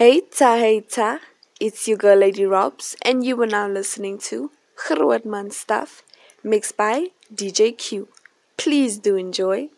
Hey ta, hey ta, it's your girl Lady Robs, and you are now listening to Grootmaan Stuff, mixed by DJ Q. Please do enjoy.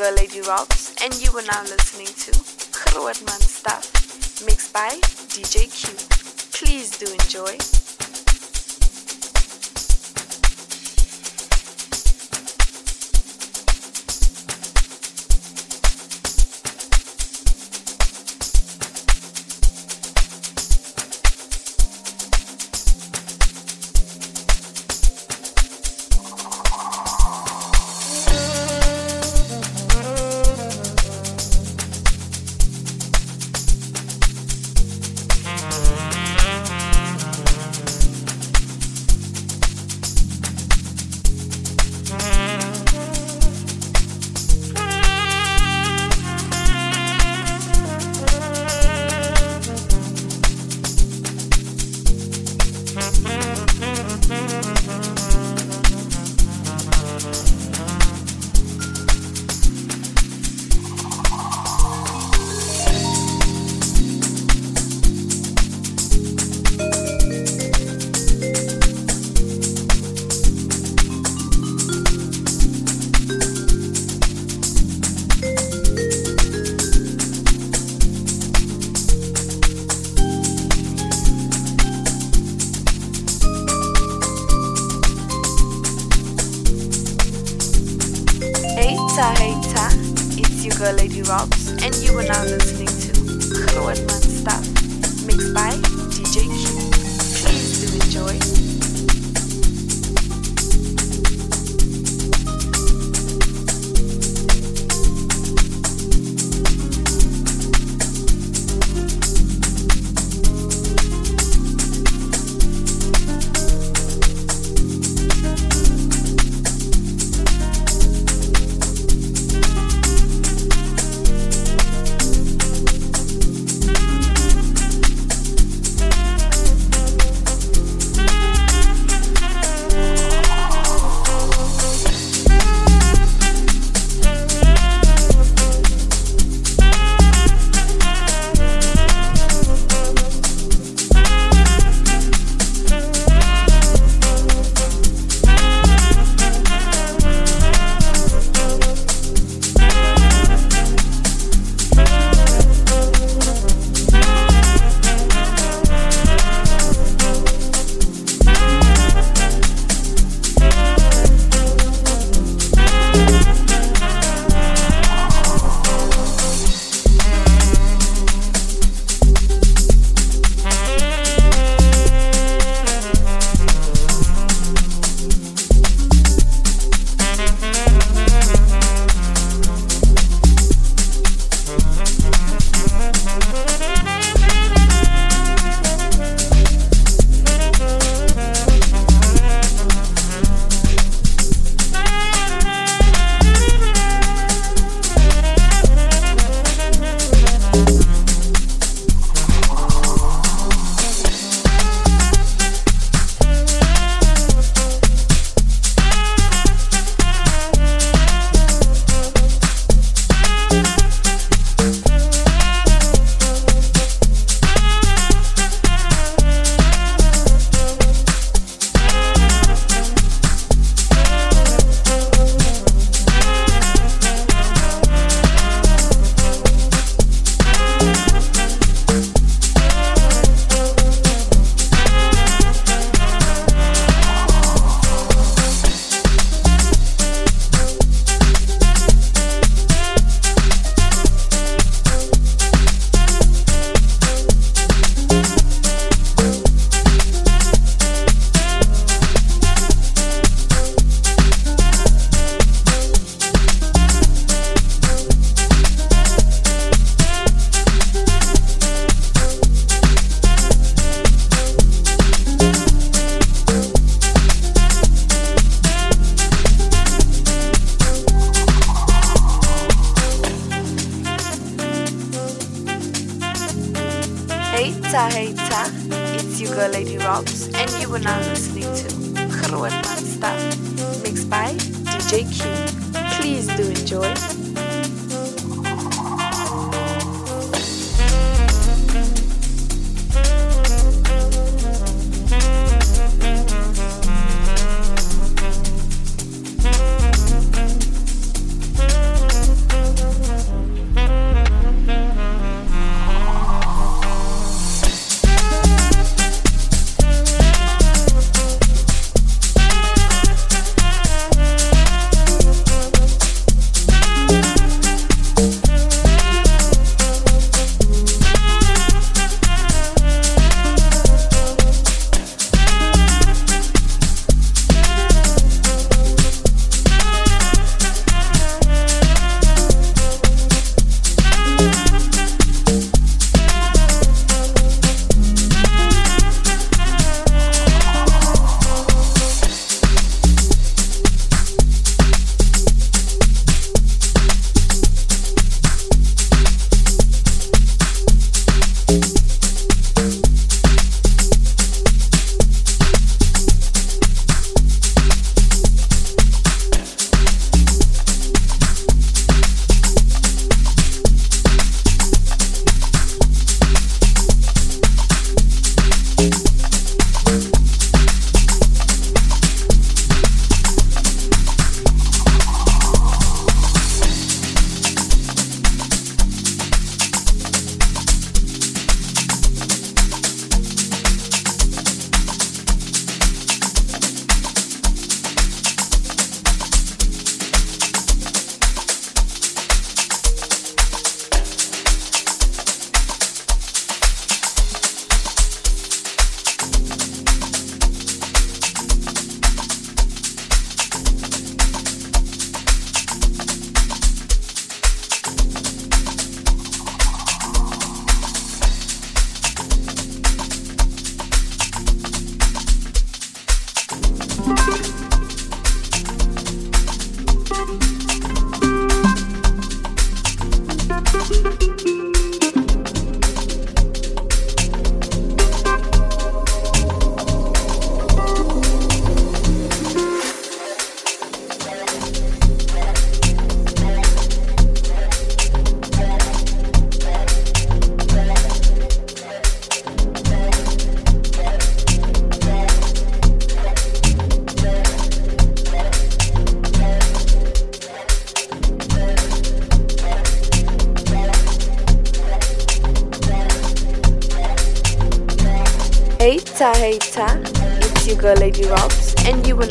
Girl Lady Robs, and you are now listening to Grootmaan Stuff, mixed by DJ Q. Please do enjoy. Robs, and you are now listening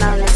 and you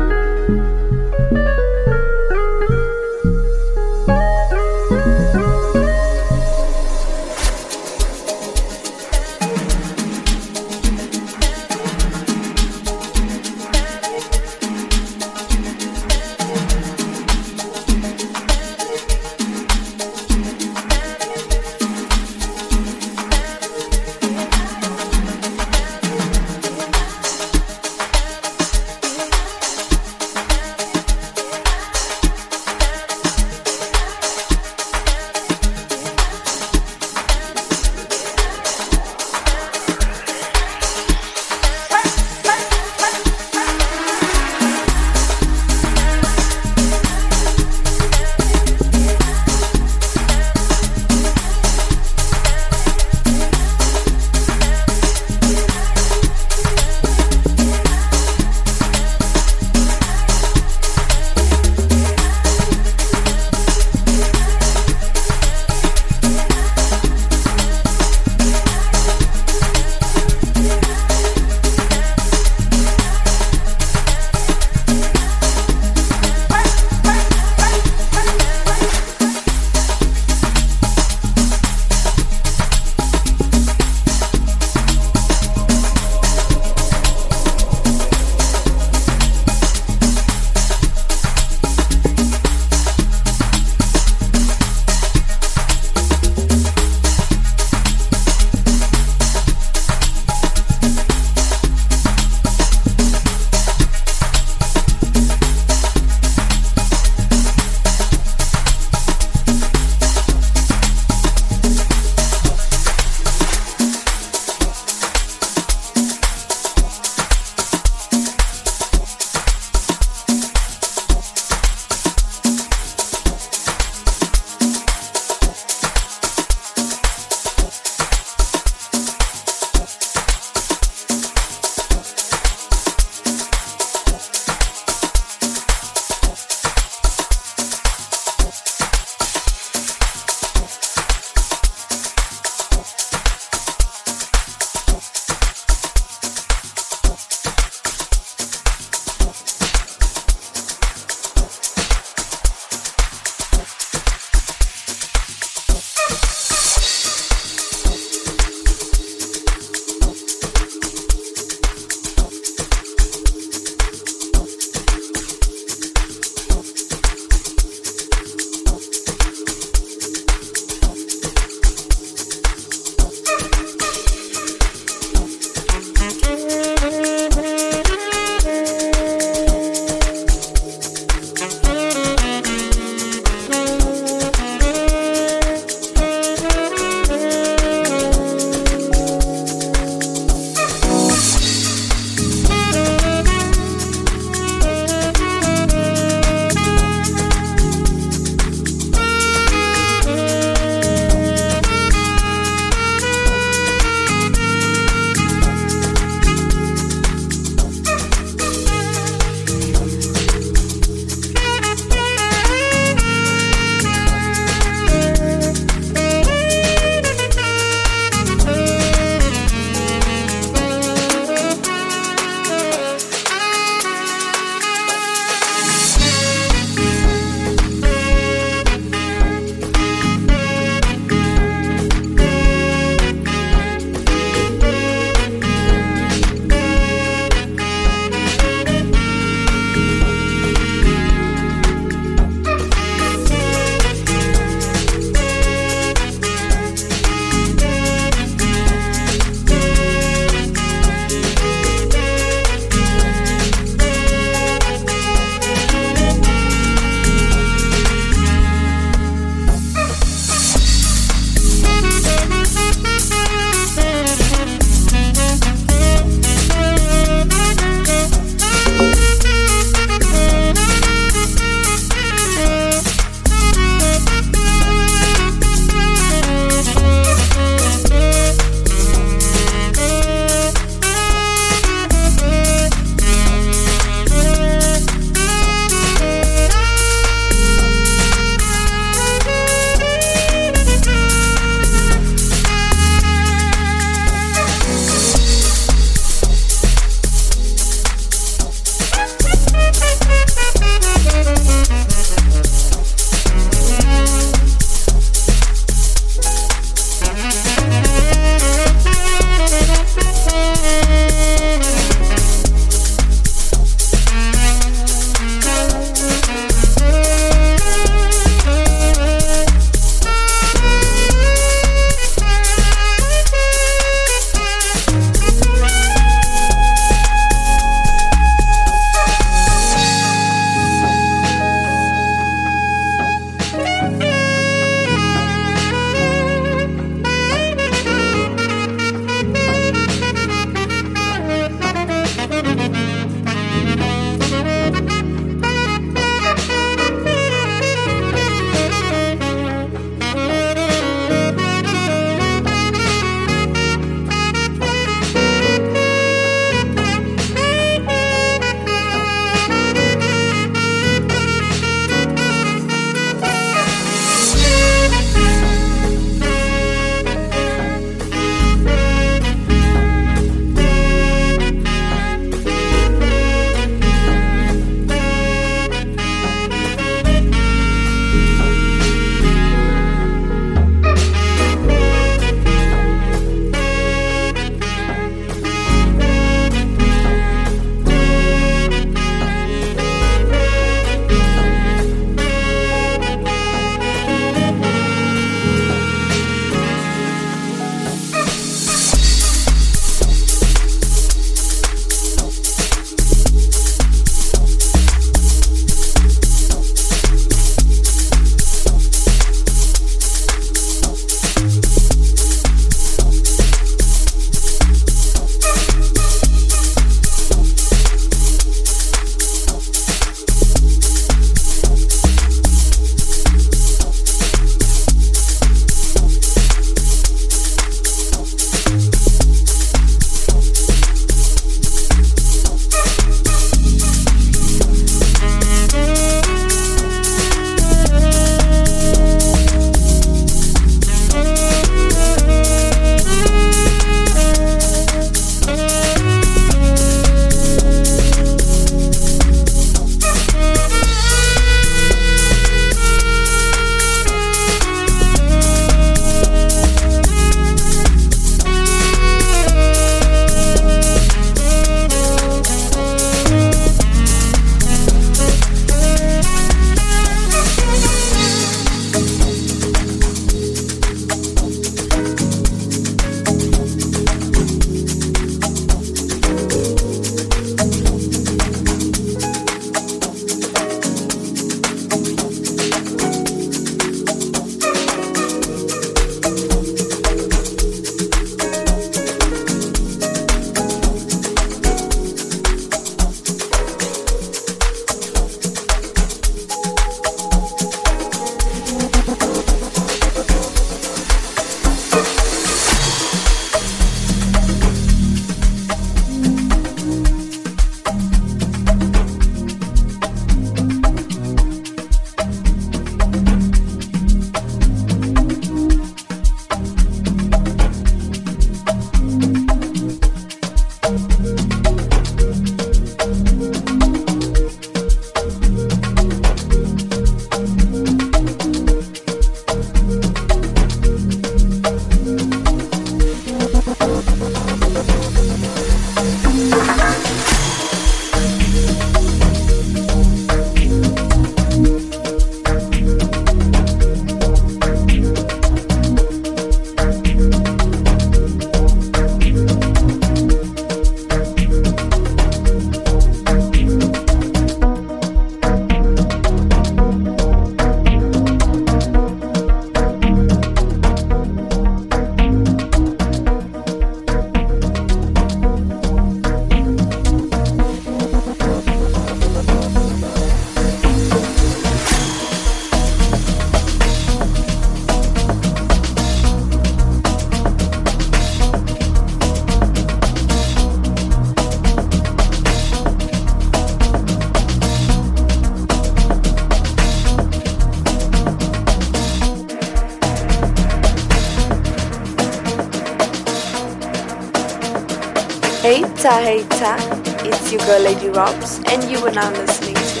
Lady Robs, and you are now listening to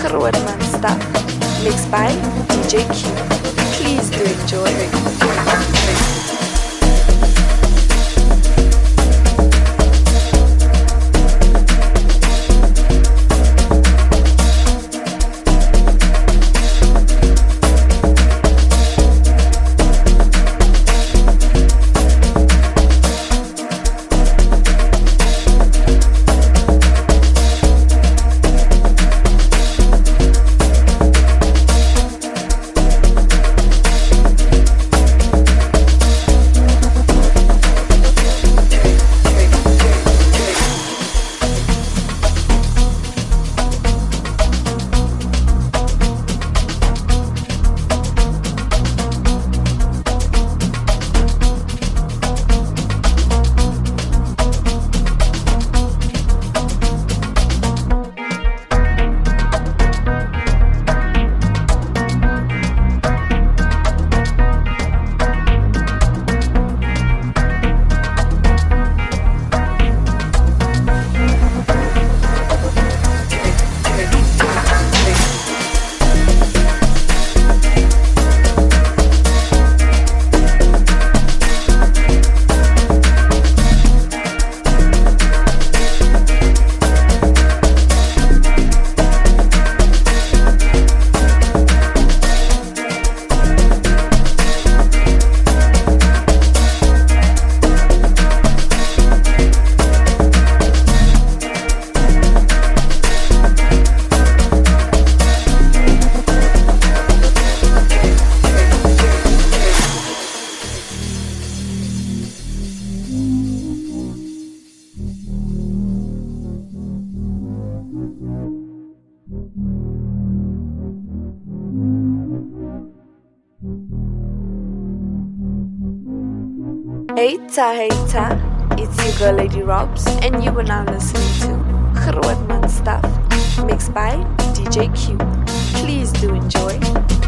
Grootmaan Stuff, mixed by DJ Q. Please do enjoy. Ta, it's your girl Lady Robs, and you are now listening to Grootmaan Stuff, mixed by DJ Q. Please do enjoy.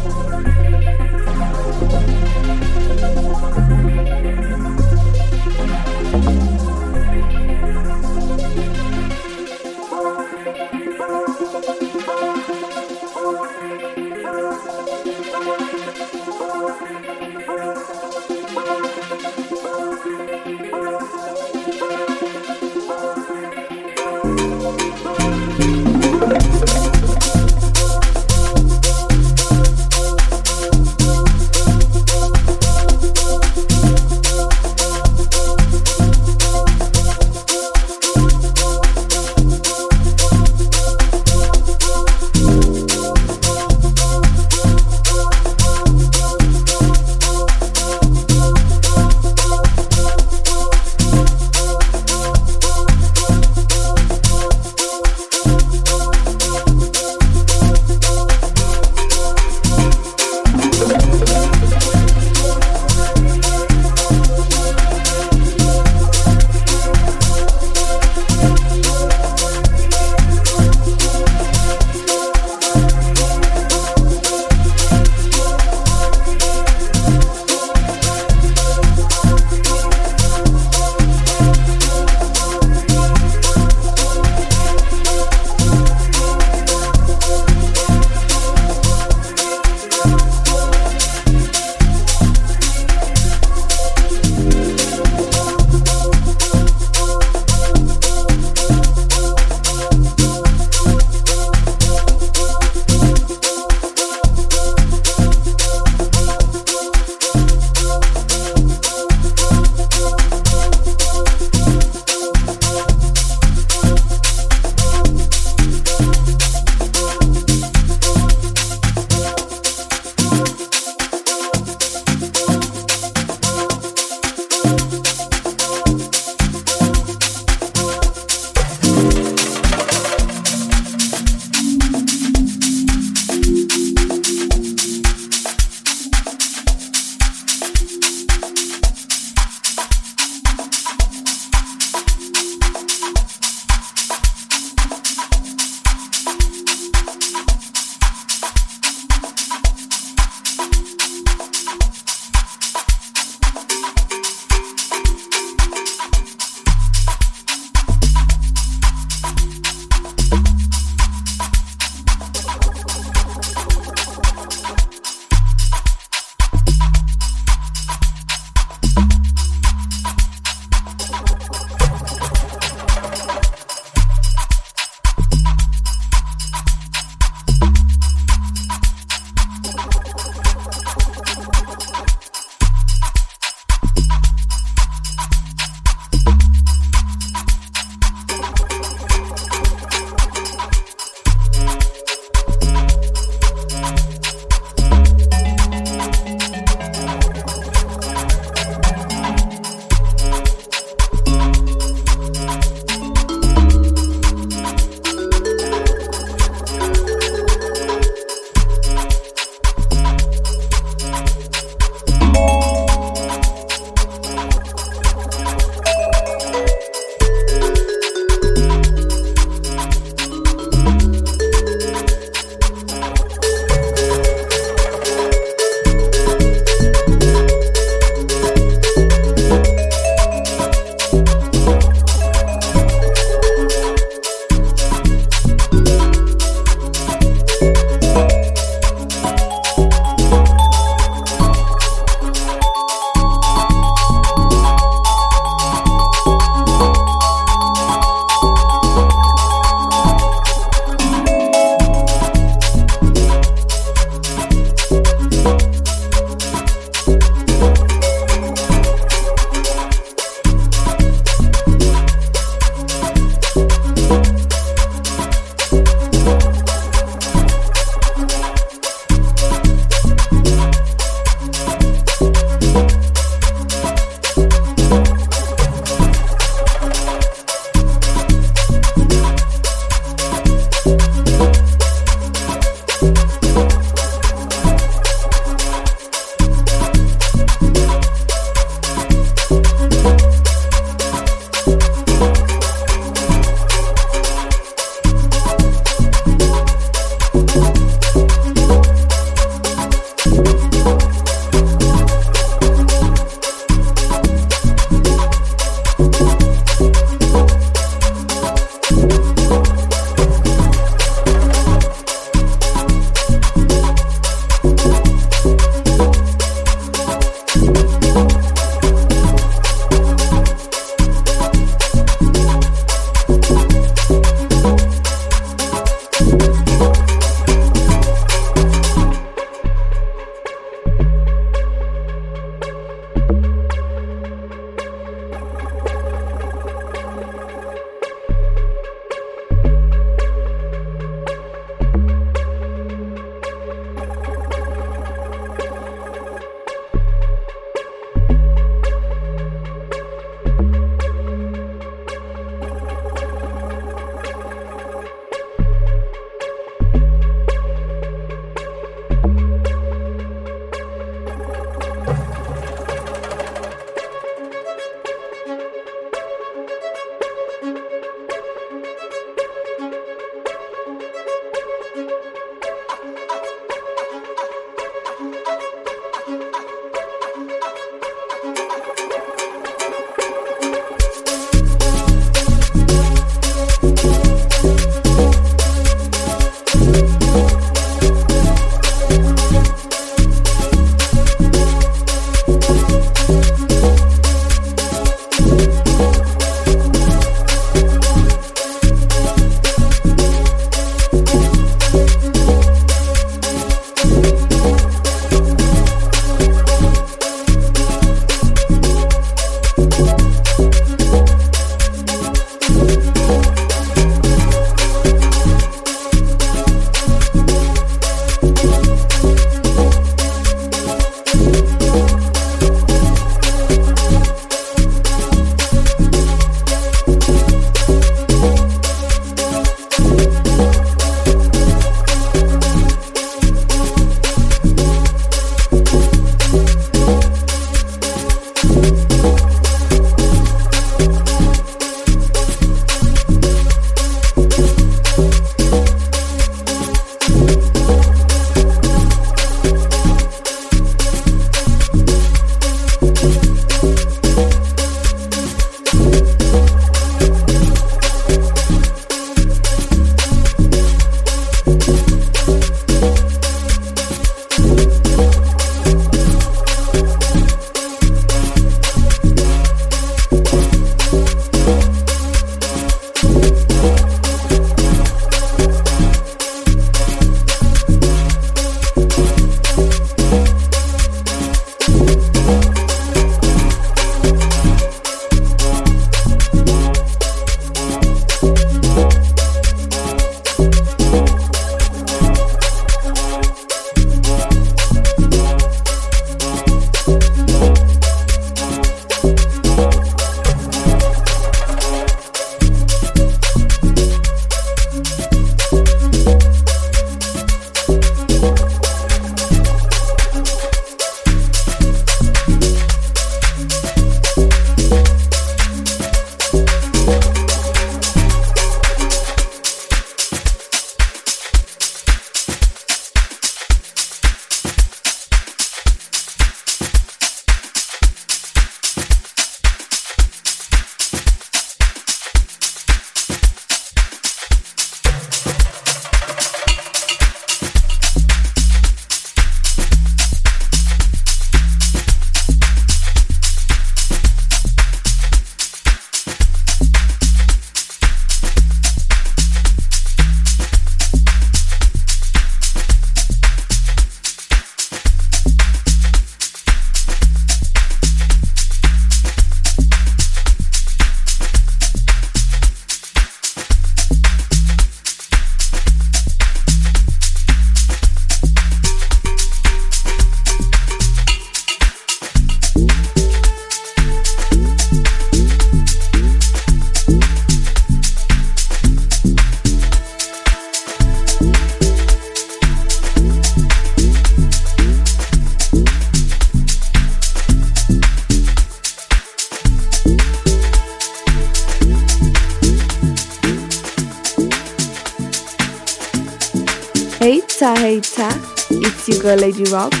Lady Robs,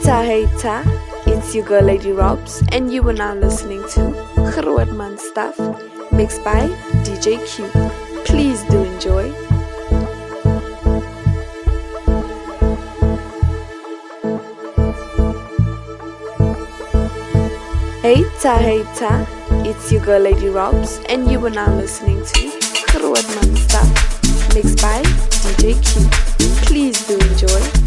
Hater, hater, it's your girl Lady Robs, and you are now listening to Grootmaan Stuff, mixed by DJ Q. Please do enjoy. Hater, hater, it's your girl Lady Robs, and you are now listening to Grootmaan Stuff, mixed by DJ Q. Please do enjoy.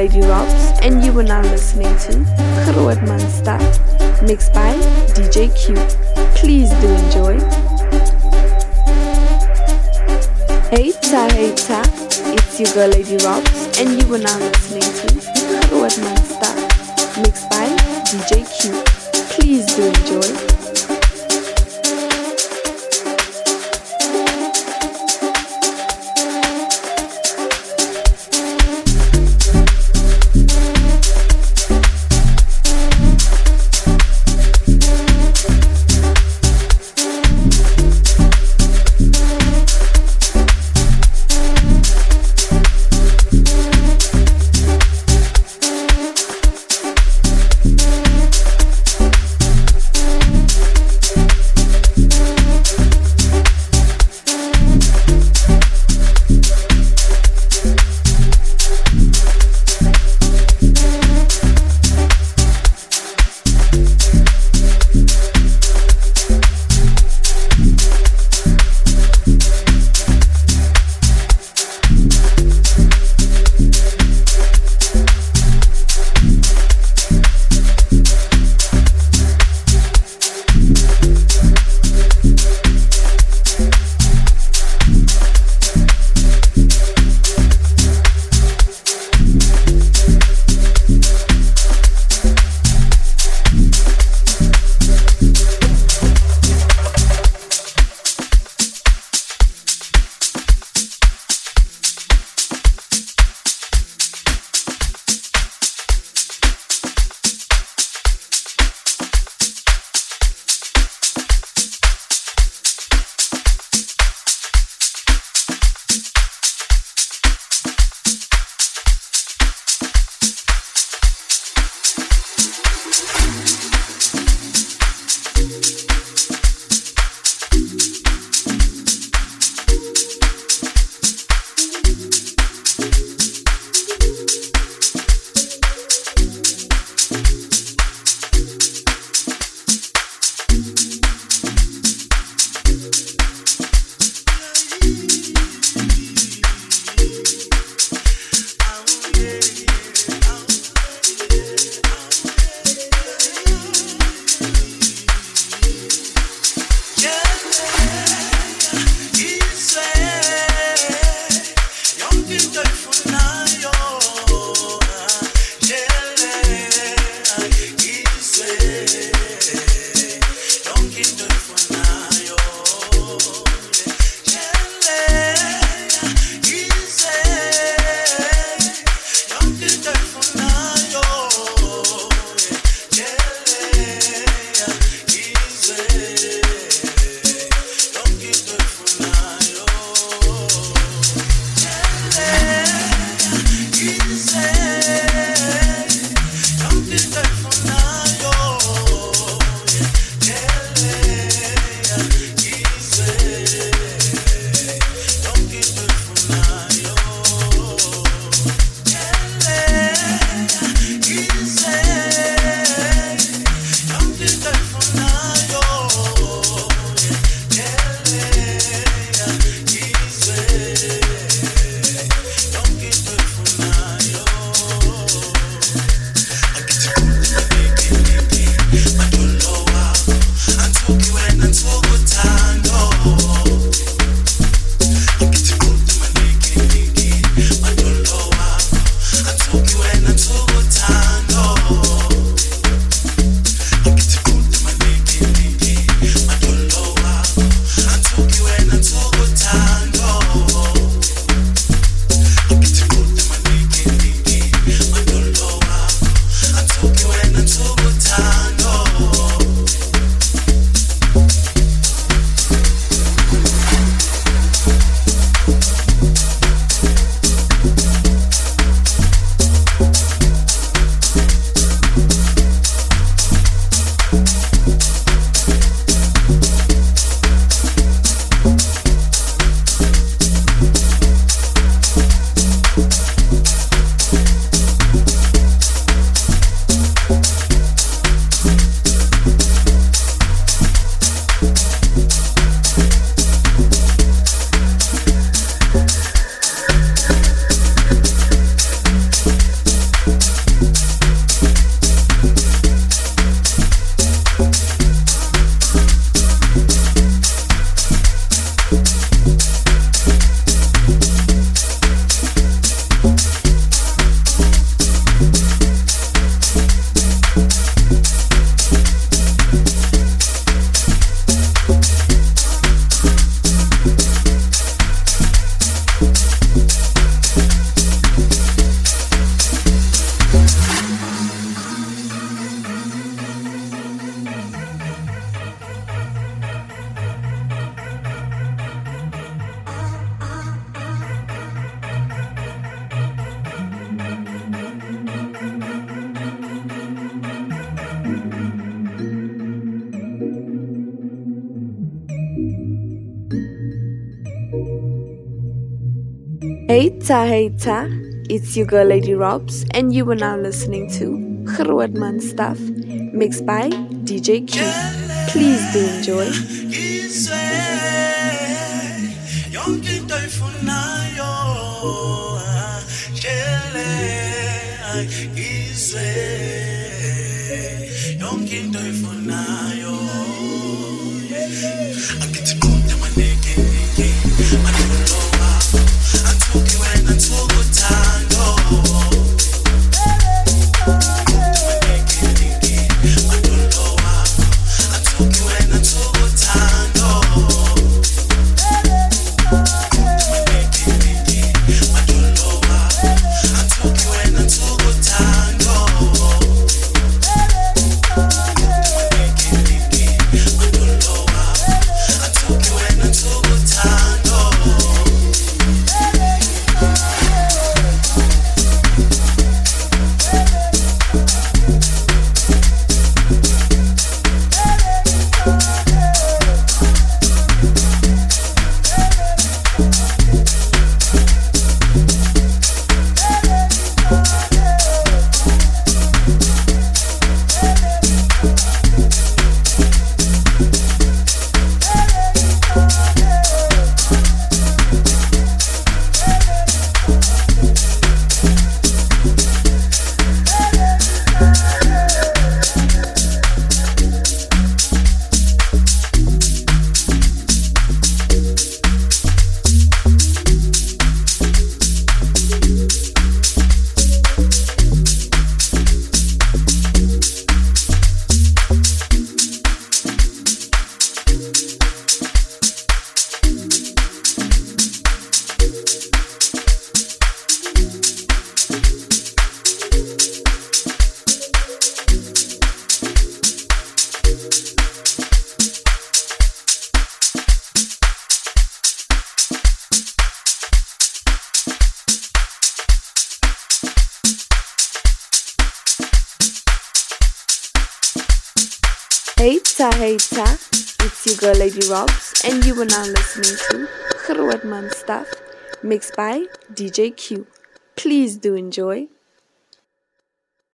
Lady Robs, and you are now listening to Grootmaan Stuff, mixed by DJ Q. Please do enjoy. Hey ta, hey ta, it's your girl Lady Robs, and you are now listening to Grootmaan Stuff, mixed by DJ Q. Please do enjoy. Ta, it's your girl Lady Robs, and you are now listening to Grootmaan Stuff, mixed by DJ Q. Please do enjoy. mixed by DJ Q. Please do enjoy.